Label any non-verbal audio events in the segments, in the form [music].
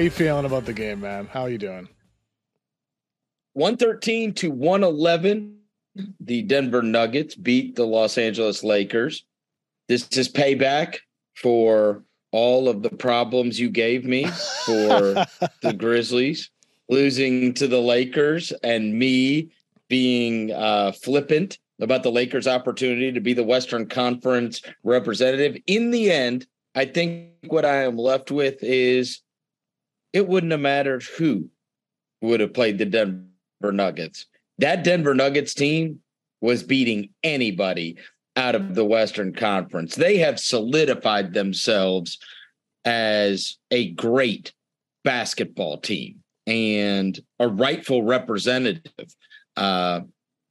you feeling about the game, man? How are you doing? 113 to 111. The Denver Nuggets beat the Los Angeles Lakers. This is payback for all of the problems you gave me for [laughs] the Grizzlies losing to the Lakers and me being uh, flippant about the Lakers' opportunity to be the Western Conference representative. In the end, I think what I am left with is it wouldn't have mattered who would have played the Denver Nuggets. That Denver Nuggets team was beating anybody out of the Western Conference. They have solidified themselves as a great basketball team and a rightful representative. Uh,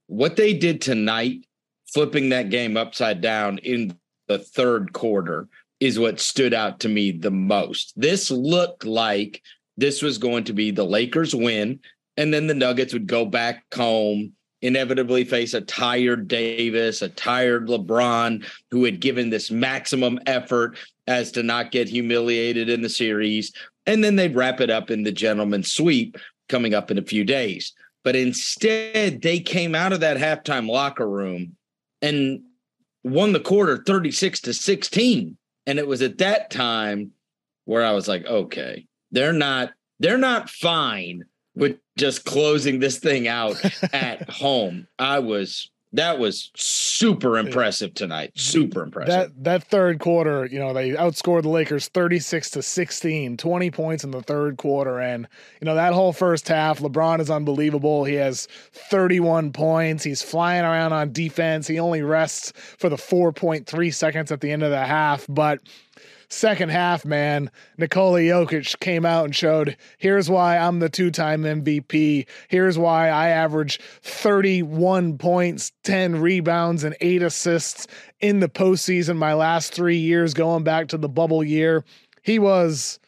what they did tonight, flipping that game upside down in the third quarter, is what stood out to me the most. This looked like this was going to be the Lakers win, and then the Nuggets would go back home, inevitably face a tired Davis, a tired LeBron, who had given this maximum effort as to not get humiliated in the series. And then they'd wrap it up in the gentleman's sweep coming up in a few days. But instead, they came out of that halftime locker room and won the quarter 36 to 16. And it was at that time where I was like, okay, they're not they're not fine with just closing this thing out [laughs] at home. I was that was super impressive tonight. Super impressive. That that third quarter, you know, they outscored the Lakers 36 to 16, 20 points in the third quarter and you know, that whole first half, LeBron is unbelievable. He has 31 points. He's flying around on defense. He only rests for the 4.3 seconds at the end of the half, but second half, man, Nikola Jokic came out and showed here's why I'm the two time MVP. Here's why I average 31 points, 10 rebounds, and eight assists in the postseason my last three years, going back to the bubble year. He was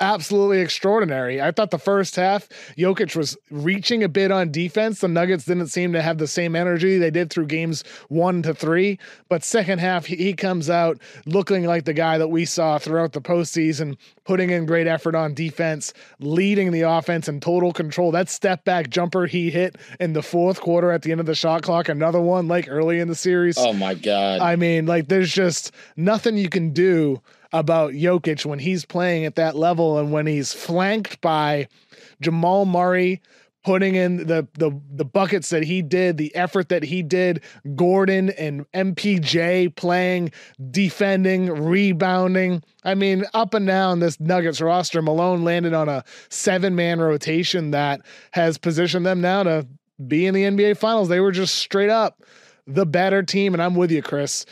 absolutely extraordinary. I thought the first half, Jokic was reaching a bit on defense. The Nuggets didn't seem to have the same energy they did through games one to three. But second half, he, comes out looking like the guy that we saw throughout the postseason, putting in great effort on defense, leading the offense in total control. That step back jumper he hit in the fourth quarter at the end of the shot clock, another one like early in the series. Oh my God. I mean, like there's just nothing you can do about Jokic when he's playing at that level and when he's flanked by Jamal Murray putting in the the the buckets that he did, the effort that he did, Gordon and MPJ playing, defending, rebounding. I mean, up and down this Nuggets roster, Malone landed on a seven-man rotation that has positioned them now to be in the NBA finals. They were just straight up the better team and I'm with you, Chris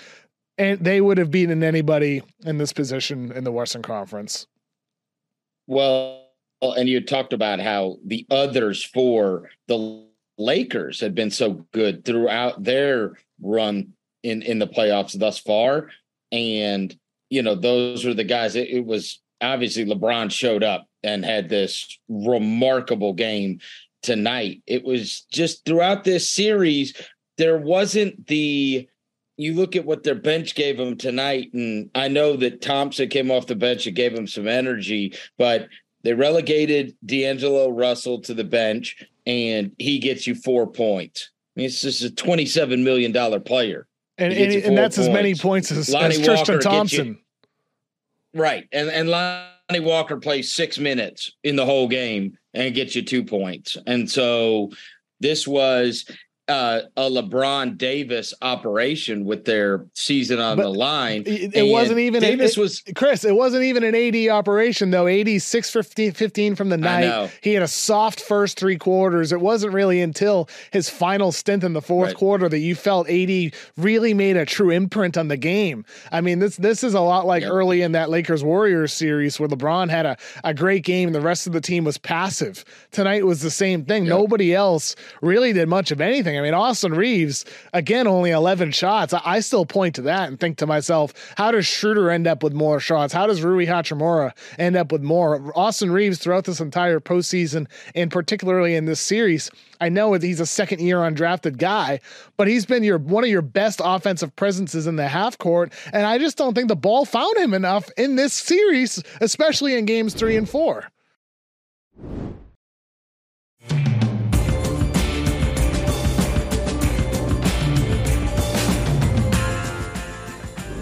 and they would have beaten anybody in this position in the Western Conference. Well, and you talked about how the others for the Lakers had been so good throughout their run in in the playoffs thus far, and you know those were the guys. It, it was obviously LeBron showed up and had this remarkable game tonight. It was just throughout this series there wasn't the you look at what their bench gave them tonight, and I know that Thompson came off the bench and gave them some energy, but they relegated D'Angelo Russell to the bench, and he gets you four points. I mean, it's just a twenty-seven million dollar player, and and, and, that's points. as many points as, as Tristan Thompson. You, right, and and Lonnie Walker plays six minutes in the whole game and gets you two points, and so this was uh, a LeBron Davis operation with their season on but the line. It, it wasn't even Davis it, was Chris. It wasn't even an AD operation though. AD six fifteen, 15 from the night. He had a soft first three quarters. It wasn't really until his final stint in the fourth right. quarter that you felt AD really made a true imprint on the game. I mean, this this is a lot like yep. early in that Lakers Warriors series where LeBron had a, a great game. The rest of the team was passive. Tonight was the same thing. Yep. Nobody else really did much of anything. I mean, Austin Reaves, again, only 11 shots. I, I, still point to that and think to myself, how does Schroeder end up with more shots? How does Rui Hachimura end up with more? Austin Reaves, throughout this entire postseason, and particularly in this series, I know he's a second year undrafted guy, but he's been your one of your best offensive presences in the half court. And I just don't think the ball found him enough in this series, especially in games three and four.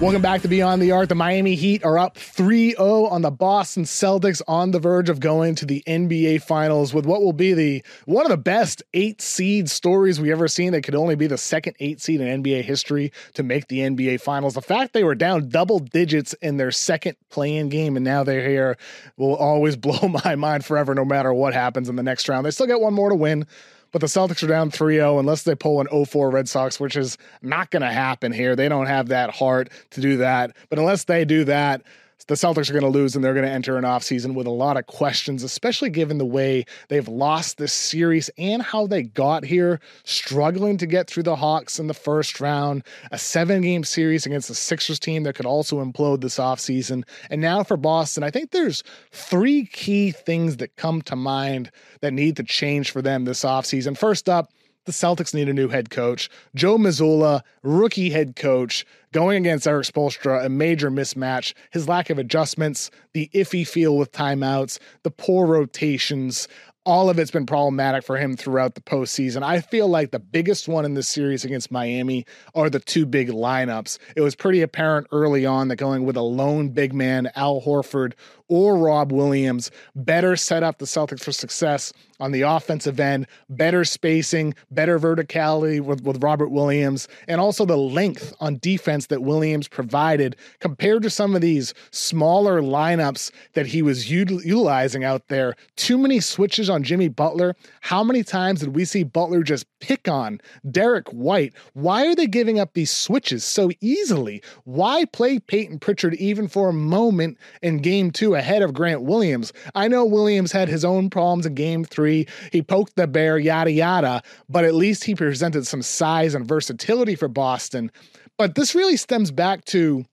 Welcome back to Beyond the Arc. The Miami Heat are up 3 0 on the Boston Celtics on the verge of going to the NBA Finals with what will be the one of the best eight seed stories we ever seen that could only be the second eight seed in NBA history to make the NBA Finals. The fact they were down double digits in their second play-in game and now they're here will always [laughs] blow my mind forever, no matter what happens in the next round. They still got one more to win but the Celtics are down 3 0 unless they pull an 0 4 Red Sox, which is not going to happen here. They don't have that heart to do that. But unless they do that, the Celtics are going to lose and they're going to enter an offseason with a lot of questions, especially given the way they've lost this series and how they got here, struggling to get through the Hawks in the first round, a seven game series against the Sixers team that could also implode this offseason. And now for Boston, I think there's three key things that come to mind that need to change for them this offseason. First up, the Celtics need a new head coach. Joe Mazzulla, rookie head coach, going against Erik Spoelstra, a major mismatch. His lack of adjustments, the iffy feel with timeouts, the poor rotations all of it's been problematic for him throughout the postseason. I feel like the biggest one in this series against Miami are the two big lineups. It was pretty apparent early on that going with a lone big man, Al Horford or Rob Williams, better set up the Celtics for success on the offensive end, better spacing, better verticality with, with Robert Williams, and also the length on defense that Williams provided compared to some of these smaller lineups that he was utilizing out there. Too many switches on Jimmy Butler. How many times did we see Butler just pick on Derrick White? Why are they giving up these switches so easily? Why play Payton Pritchard even for a moment in game two ahead of Grant Williams? I know Williams had his own problems in game three. He poked the bear, yada, yada, but at least he presented some size and versatility for Boston. But this really stems back to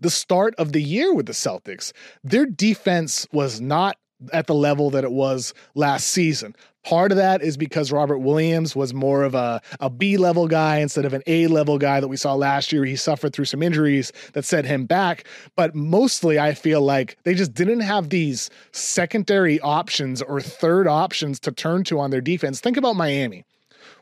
the start of the year with the Celtics. Their defense was not at the level that it was last season. Part of that is because Robert Williams was more of a, a B level guy instead of an A level guy that we saw last year. He suffered through some injuries that set him back. But mostly, I feel like they just didn't have these secondary options or third options to turn to on their defense. Think about Miami.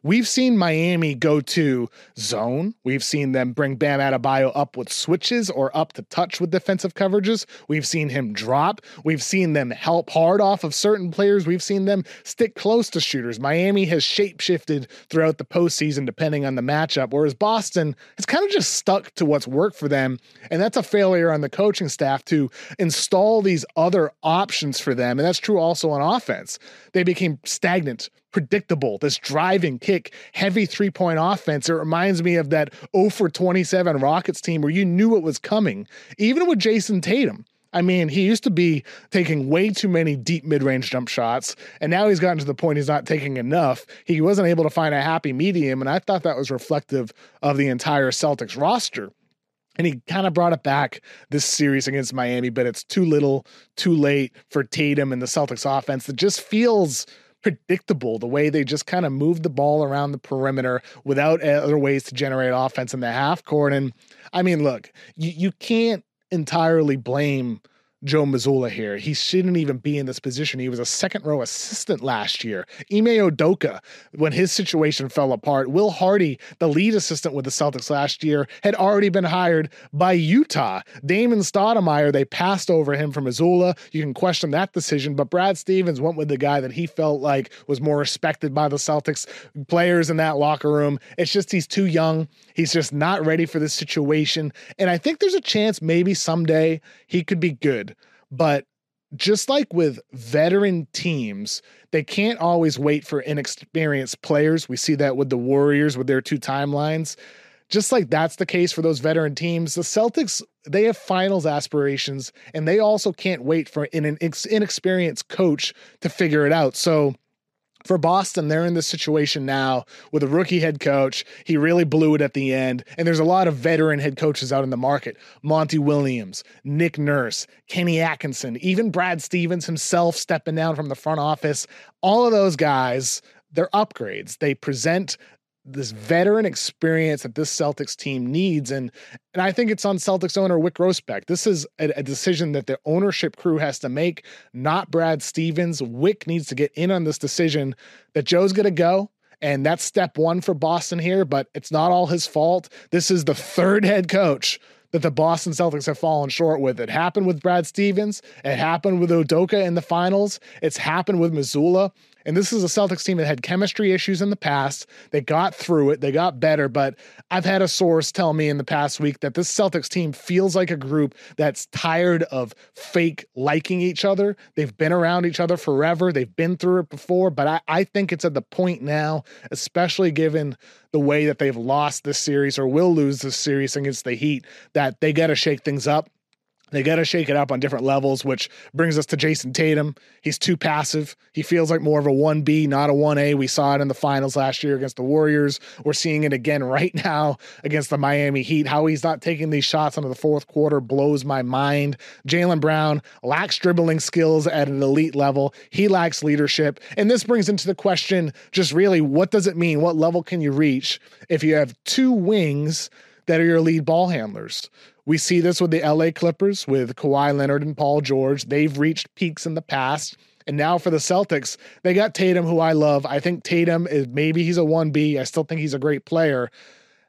We've seen Miami go to zone. We've seen them bring Bam Adebayo up with switches or up to touch with defensive coverages. We've seen him drop. We've seen them help hard off of certain players. We've seen them stick close to shooters. Miami has shapeshifted throughout the postseason depending on the matchup, whereas Boston has kind of just stuck to what's worked for them. And that's a failure on the coaching staff to install these other options for them. And that's true also on offense. They became stagnant predictable, this driving kick, heavy three point offense. It reminds me of that 0 for 27 Rockets team where you knew it was coming, even with Jayson Tatum. I mean, he used to be taking way too many deep mid range jump shots, and now he's gotten to the point he's not taking enough. He wasn't able to find a happy medium, and I thought that was reflective of the entire Celtics roster. And he kind of brought it back this series against Miami, but it's too little, too late for Tatum and the Celtics offense that just feels predictable the way they just kind of moved the ball around the perimeter without eh, other ways to generate offense in the half court. And I mean, look, you, you can't entirely blame Joe Mazzulla here. He shouldn't even be in this position. He was a second row assistant last year. Ime Udoka, when his situation fell apart, Will Hardy, the lead assistant with the Celtics last year, had already been hired by Utah. Damon Stoudemire, they passed over him from Mazzulla. You can question that decision, but Brad Stevens went with the guy that he felt like was more respected by the Celtics players in that locker room. It's just he's too young. He's just not ready for this situation. And I think there's a chance maybe someday he could be good. But just like with veteran teams, they can't always wait for inexperienced players. We see that with the Warriors with their two timelines. Just like that's the case for those veteran teams, the Celtics, they have finals aspirations and they also can't wait for an inexperienced coach to figure it out. So for Boston, they're in this situation now with a rookie head coach. He really blew it at the end. And there's a lot of veteran head coaches out in the market Monty Williams, Nick Nurse, Kenny Atkinson, even Brad Stevens himself stepping down from the front office. All of those guys, they're upgrades. They present this veteran experience that this Celtics team needs. And and I think it's on Celtics owner Wyc Grousbeck. This is a, a, decision that the ownership crew has to make, not Brad Stevens. Wyc needs to get in on this decision that Joe's to go. And that's step one for Boston here, but it's not all his fault. This is the third head coach that the Boston Celtics have fallen short with. It happened with Brad Stevens. It happened with Udoka in the finals. It's happened with Mazzulla. And this is a Celtics team that had chemistry issues in the past. They got through it, they got better. But I've had a source tell me in the past week that this Celtics team feels like a group that's tired of fake liking each other. They've been around each other forever, they've been through it before. But I, I think it's at the point now, especially given the way that they've lost this series or will lose this series against the Heat, that they got to shake things up. They got to shake it up on different levels, which brings us to Jayson Tatum. He's too passive. He feels like more of a 1B, not a 1A. We saw it in the finals last year against the Warriors. We're seeing it again [laughs] right now against the Miami Heat. How he's not taking these shots into the fourth quarter blows my mind. Jaylen Brown lacks dribbling skills at an elite level. He lacks leadership. And this brings into the question just really what does it mean? What level can you reach if you have two wings? That are your lead ball handlers. We see this with the LA Clippers, with Kawhi Leonard and Paul George. They've reached peaks in the past. And now for the Celtics, they got Tatum, who I love. I think Tatum is maybe he's a 1B. I still think he's a great player.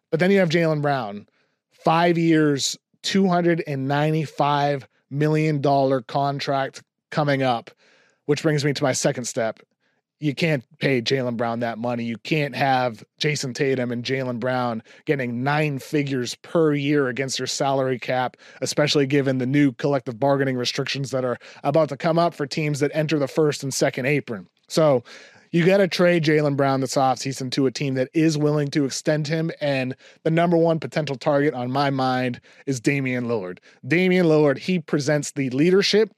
But then you have Jaylen Brown, five years, $295 million contract coming up, which brings me to my second step you can't pay Jaylen Brown that money. You can't have Jayson Tatum and Jaylen Brown getting nine figures per year against their salary cap, especially given the new collective bargaining restrictions that are about to come up for teams that enter the first and second apron. So you got to trade Jaylen Brown this offseason to a team that is willing to extend him. And the number one potential target on my mind is Damian Lillard. Damian Lillard, he presents the leadership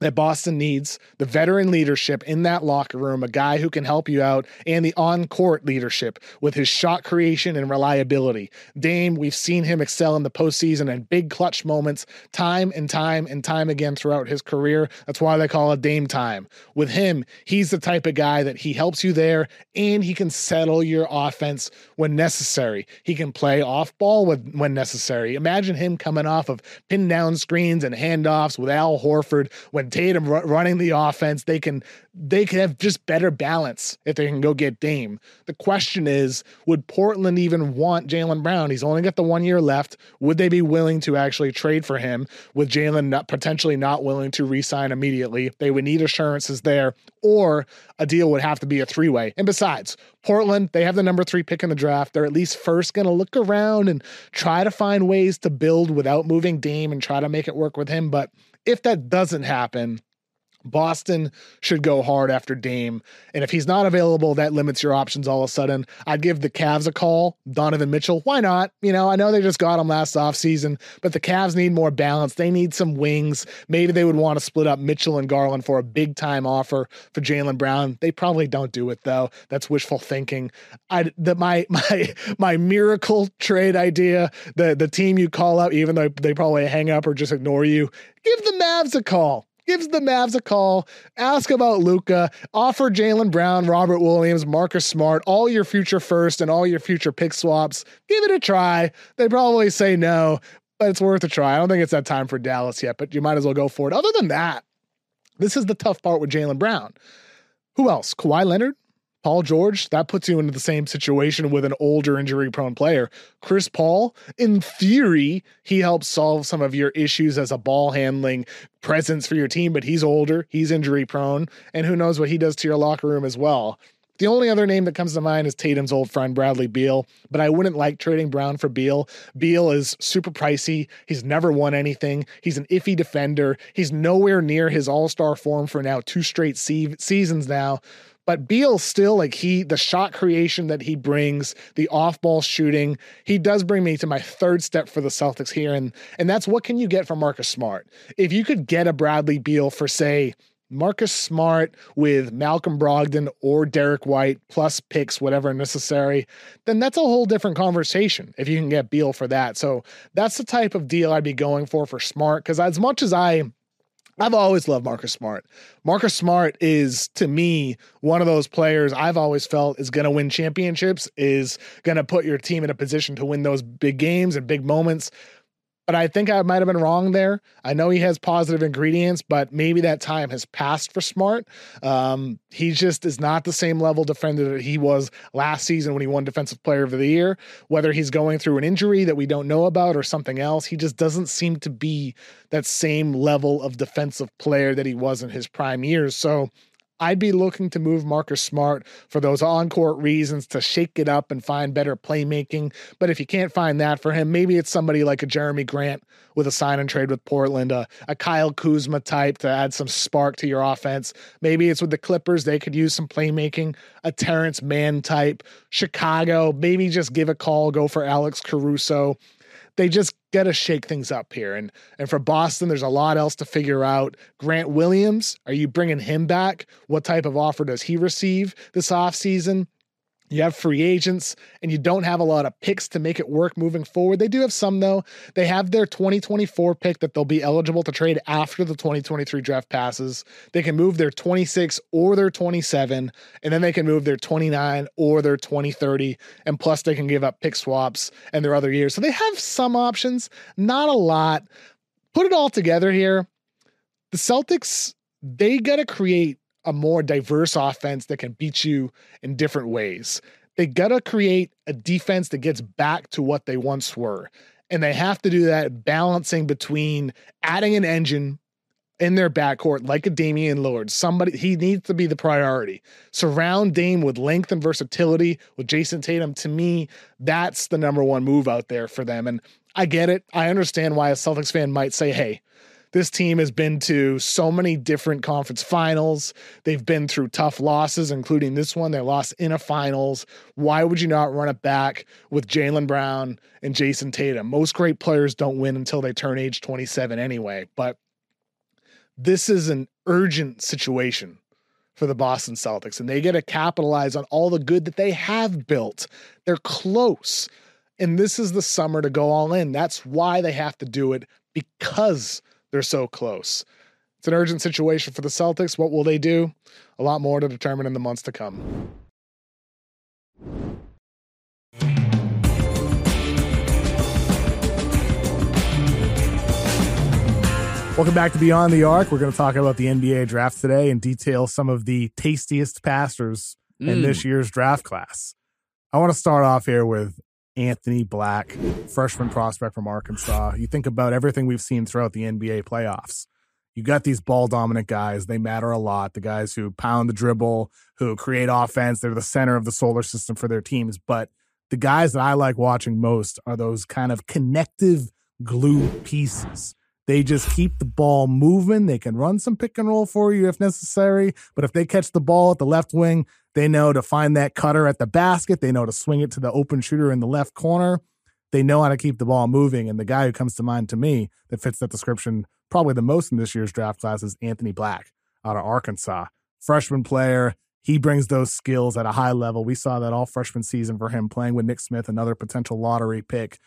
that Boston needs the veteran leadership in that locker room, a guy who can help you out, and the on court leadership with his shot creation and reliability. Dame, we've seen him excel in the postseason and big clutch moments time and time and time again throughout his career. That's why they call it Dame time. With him, he's the type of guy that he helps you there and he can settle your offense when necessary. He can play off ball with, when necessary. Imagine him coming off of pin down screens and handoffs with Al Horford when Tatum running the offense, they can they can have just better balance if they can go get Dame. The question is, would Portland even want Jaylen Brown? He's only got the one year left. Would they be willing to actually trade for him with Jaylen not, potentially not willing to re-sign immediately? They would need assurances there, or a deal would have to be a three-way. And besides, Portland, they have the number three pick in the draft. They're at least first going to look around and try to find ways to build without moving Dame and try to make it work with him. But if that doesn't happen, Boston should go hard after Dame. And if he's not available, that limits your options all of a sudden. I'd give the Cavs a call. Donovan Mitchell, why not? You know, I know they just got him last offseason, but the Cavs need more balance. They need some wings. Maybe they would want to split up Mitchell and Garland for a big time offer for Jaylen Brown. They probably don't do it though. That's wishful thinking. I the my [laughs] my my miracle trade idea, the the team you call up, even though they probably hang up or just ignore you, give the Mavs a call gives the Mavs a call, ask about Luka, offer Jaylen Brown, Robert Williams, Marcus Smart, all your future first and all your future pick swaps. Give it a try. They probably say no, but it's worth a try. I don't think it's that time for Dallas yet, but you might as well go for it. Other than that, this is the tough part with Jaylen Brown. Who else? Kawhi Leonard? Paul George, that puts you into the same situation with an older injury prone player. Chris Paul, in theory, he helps solve some of your issues as a ball handling presence for your team, but he's older, he's injury prone, and who knows what he does to your locker room as well. The only other name that comes to mind is Tatum's old friend Bradley Beal, but I wouldn't like trading Brown for Beal. Beal is super pricey. He's never won anything. He's an iffy defender. He's nowhere near his all star form for now two straight se- seasons now. But Beal still like he the shot creation that he brings, the off-ball shooting, he does bring me to my third step for the Celtics here and and that's what can you get from Marcus Smart? If you could get a Bradley Beal for say Marcus Smart with Malcolm Brogdon or Derrick White plus picks, whatever necessary, then that's a whole different conversation if you can get Beal for that. So that's the type of deal I'd be going for for Smart because as much as I I've always loved Marcus Smart. Marcus Smart is to me one of those players I've always felt is going to win championships, is going to put your team in a position to win those big games and big moments but I think I might have been wrong there. I know he has positive ingredients, but maybe that time has passed for Smart. Um, he just is not the same level defender that he was last season when he won Defensive Player of the Year. Whether he's going through an injury that we don't know about or something else, he just doesn't seem to be that same level of defensive player that he was in his prime years. So I'd be looking to move Marcus Smart for those on court reasons to shake it up and find better playmaking. But if you can't find that for him, maybe it's somebody like a Jerami Grant with a sign and trade with Portland, a, a Kyle Kuzma type to add some spark to your offense. Maybe it's with the Clippers, they could use some playmaking, a Terance Mann type. Chicago, maybe just give a call, go for Alex Caruso they just got to shake things up here. And and for Boston, there's a lot else to figure out. Grant Williams, are you bringing him back? What type of offer does he receive this offseason? You have free agents and you don't have a lot of picks to make it work moving forward. They do have some, though. They have their 2024 pick that they'll be eligible to trade after the 2023 draft passes. They can move their 26 or their 27, and then they can move their 29 or their 2030. And plus, they can give up pick swaps and their other years. So they have some options, not a lot. Put it all together here. The Celtics, they got to create a more diverse offense that can beat you in different ways. They got to create a defense that gets back to what they once were. And they have to do that balancing between adding an engine in their backcourt like a Damian Lillard. Somebody he needs to be the priority. Surround Dame with length and versatility with Jayson Tatum. To me, that's the number one move out there for them. And I get it. I understand why a Celtics fan might say, hey, this team has been to so many different conference finals. They've been through tough losses, including this one. They lost in a finals. Why would you not run it back with Jaylen Brown and Jayson Tatum? Most great players don't win until they turn age 27 anyway. But this is an urgent situation for the Boston Celtics, and they get to capitalize on all the good that they have built. They're close. And this is the summer to go all in. That's why they have to do it because they're so close. It's an urgent situation for the Celtics. What will they do? A lot more to determine in the months to come. Welcome back to Beyond the Arc. We're going to talk about the NBA draft today and detail some of the tastiest passers mm. in this year's draft class. I want to start off here with Anthony Black, freshman prospect from Arkansas. You think about everything we've seen throughout the NBA playoffs. You got these ball dominant guys. They matter a lot. The guys who pound the dribble, who create offense. They're the center of the solar system for their teams. But the guys that I like watching most are those kind of connective glue pieces. They just keep the ball moving. They can run some pick and roll for you if necessary. But if they catch the ball at the left wing, they know to find that cutter at the basket. They know to swing it to the open shooter in the left corner. They know how to keep the ball moving. And the guy who comes to mind to me that fits that description probably the most in this year's draft class is Anthony Black out of Arkansas. Freshman player. He brings those skills at a high level. We saw that all freshman season for him playing with Nick Smith, another potential lottery pick.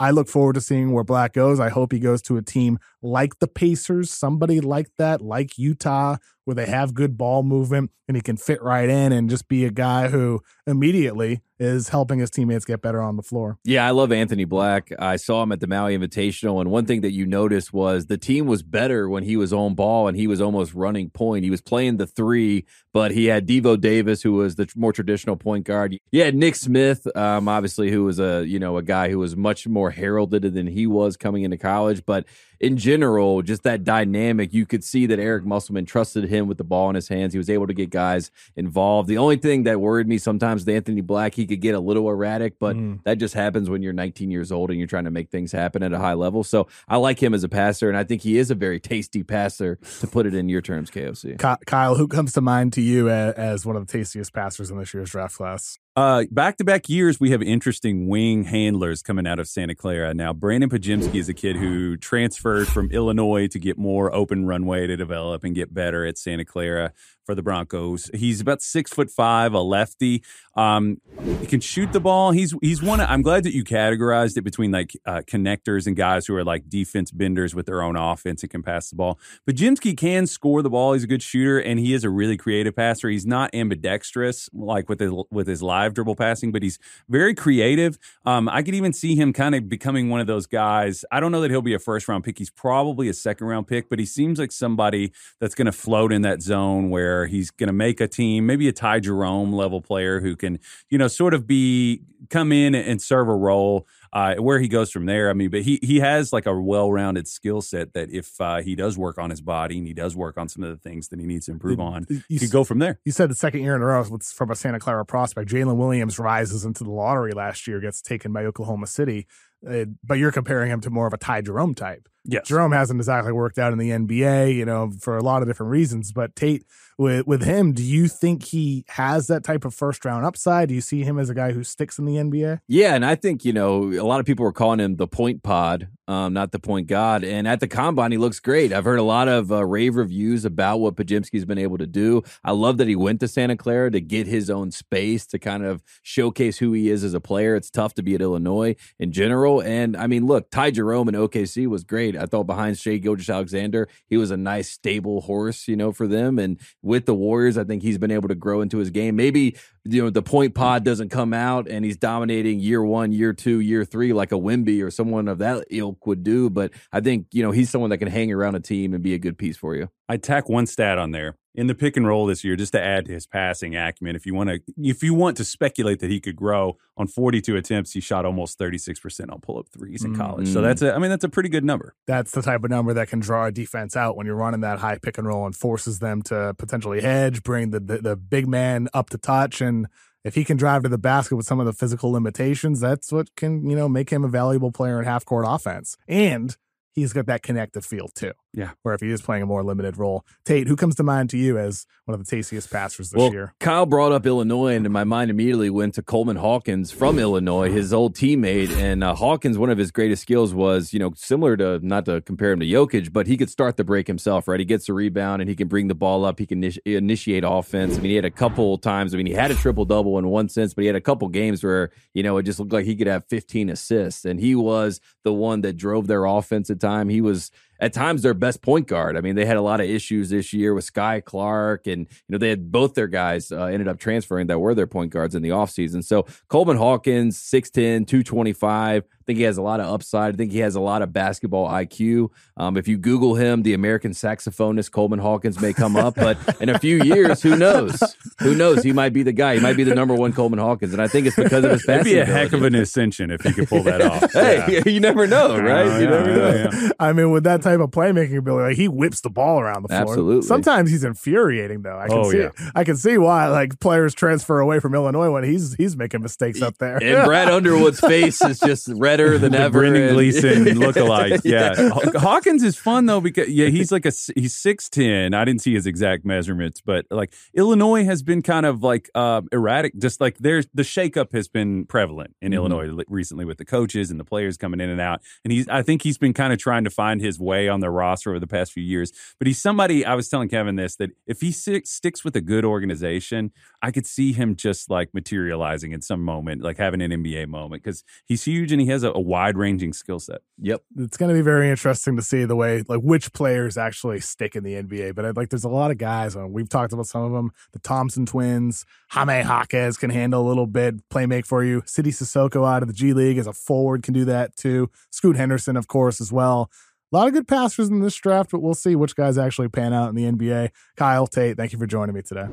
I look forward to seeing where Black goes. I hope he goes to a team like the Pacers, somebody like that, like Utah, where they have good ball movement and he can fit right in and just be a guy who immediately is helping his teammates get better on the floor. Yeah, I love Anthony Black. I saw him at the Maui Invitational, and one thing that you noticed was the team was better when he was on ball and he was almost running point. He was playing the three, but he had Devo Davis, who was the more traditional point guard. You had Nick Smith, um, obviously, who was a you know a guy who was much more heralded than he was coming into college, but in general, just that dynamic, you could see that Eric Musselman trusted him with the ball in his hands. He was able to get guys involved. The only thing that worried me sometimes with Anthony Black, he could get a little erratic, but mm. that just happens when you're 19 years old and you're trying to make things happen at a high level. So I like him as a passer, and I think he is a very tasty passer, to put it in your terms, KOC. Kyle, who comes to mind to you as one of the tastiest passers in this year's draft class? Uh, back-to-back years, we have interesting wing handlers coming out of Santa Clara. Now, Brandon Podziemski is a kid who transferred from Illinois to get more open runway to develop and get better at Santa Clara. for the Broncos. He's about six foot five, a lefty. Um, he can shoot the ball. He's he's one. Of, I'm glad that you categorized it between like uh, connectors and guys who are like defense benders with their own offense and can pass the ball. But Jimsky can score the ball. He's a good shooter and he is a really creative passer. He's not ambidextrous like with his with his live dribble passing, but he's very creative. Um, I could even see him kind of becoming one of those guys. I don't know that he'll be a first round pick. He's probably a second round pick, but he seems like somebody that's going to float in that zone where he's going to make a team, maybe a Ty Jerome level player who can, you know, sort of be come in and serve a role. Uh, where he goes from there, I mean, but he he has like a well-rounded skill set that if uh, he does work on his body and he does work on some of the things that he needs to improve on, You he could go from there. You said the second year in a row from a Santa Clara prospect. Jalen Williams rises into the lottery last year, gets taken by Oklahoma City. Uh, but you're comparing him to more of a Ty Jerome type. Yes, Jerome hasn't exactly worked out in the NBA, you know, for a lot of different reasons. But Tate, with with him, do you think he has that type of first round upside? Do you see him as a guy who sticks in the NBA? Yeah, and I think you know a lot of people were calling him the point pod, um, not the point god. And at the combine, he looks great. I've heard a lot of uh, rave reviews about what Podziemski's been able to do. I love that he went to Santa Clara to get his own space to kind of showcase who he is as a player. It's tough to be at Illinois in general, and I mean, look, Ty Jerome in OKC was great. I thought behind Shai Gilgeous-Alexander, he was a nice stable horse, you know, for them. And with the Warriors, I think he's been able to grow into his game. Maybe you know the point pod doesn't come out and he's dominating year one, year two, year three like a Wemby or someone of that ilk would do. But I think you know he's someone that can hang around a team and be a good piece for you. I tack one stat on there in the pick and roll this year just to add to his passing acumen. If you want to, if you want to speculate that he could grow on 42 attempts, he shot almost 36 percent on pull up threes in college. So Mm. that's a, I mean, that's a pretty good number. That's the type of number that can draw a defense out when you're running that high pick and roll and forces them to potentially hedge, bring the, the, the big man up to touch. And if he can drive to the basket with some of the physical limitations, that's what can, you know, make him a valuable player in half court offense. And he's got that connective feel too. Yeah. Where if he is playing a more limited role. Tate, who comes to mind to you as one of the tastiest passers this well, year? Kyle brought up Illinois, and my mind immediately went to Coleman Hawkins from Illinois, his old teammate. And uh, Hawkins, one of his greatest skills was, you know, similar to not to compare him to Jokic, but he could start the break himself. Right, he gets the rebound and he can bring the ball up. He can initi- initiate offense. I mean, he had a couple times. I mean, he had a triple double in one sense, but he had a couple games where you know it just looked like he could have 15 assists, and he was the one that drove their offense at time. He was at times their best point guard. I mean, they had a lot of issues this year with Skyy Clark, and you know they had both their guys uh, ended up transferring that were their point guards in the offseason. So Coleman Hawkins, 6'10", 225. I think he has a lot of upside. I think he has a lot of basketball IQ. Um, if you Google him, the American saxophonist Coleman Hawkins may come up, but in a few years, who knows? Who knows? He might be the guy. He might be the number one Coleman Hawkins, and I think it's because of his It'd be a heck of an ascension if he could pull that off. [laughs] Hey, Yeah. you never know, right? Uh, you yeah, never know. yeah, yeah. I mean, with that type of playmaking ability, like, he whips the ball around the floor. Absolutely. Sometimes he's infuriating, though. I can Oh, see. yeah. I can see why like players transfer away from Illinois when he's he's making mistakes up there. And Brad [laughs] Underwood's face is just redder [laughs] than the ever. Brendan Gleeson [laughs] lookalike. Yeah. Haw- Hawkins is fun though because yeah, he's like a he's six ten. I didn't see his exact measurements, but like Illinois has been kind of like uh, erratic. Just like there's the shakeup has been prevalent in Mhm. Illinois recently with the coaches and the players coming in and out. And he's I think he's been kind of trying to find his way on the roster over the past few years. But he's somebody I was telling Kevin this that if he sticks with a good organization, I could see him just like materializing in some moment, like having an NBA moment because he's huge and he has a, a wide ranging skill set. Yep. it's going to be very interesting to see the way like which players actually stick in the NBA. But like, there's a lot of guys. uh, We've talked about some of them. The Thompson twins, Jaime Jaquez can handle a little bit, play make for you. Sidy Cissoko out of the G League as a forward can do that too. Scoot Henderson, of course, as well. A lot of good passers in this draft, but we'll see which guys actually pan out in the NBA. Kyle Tate, thank you for joining me today.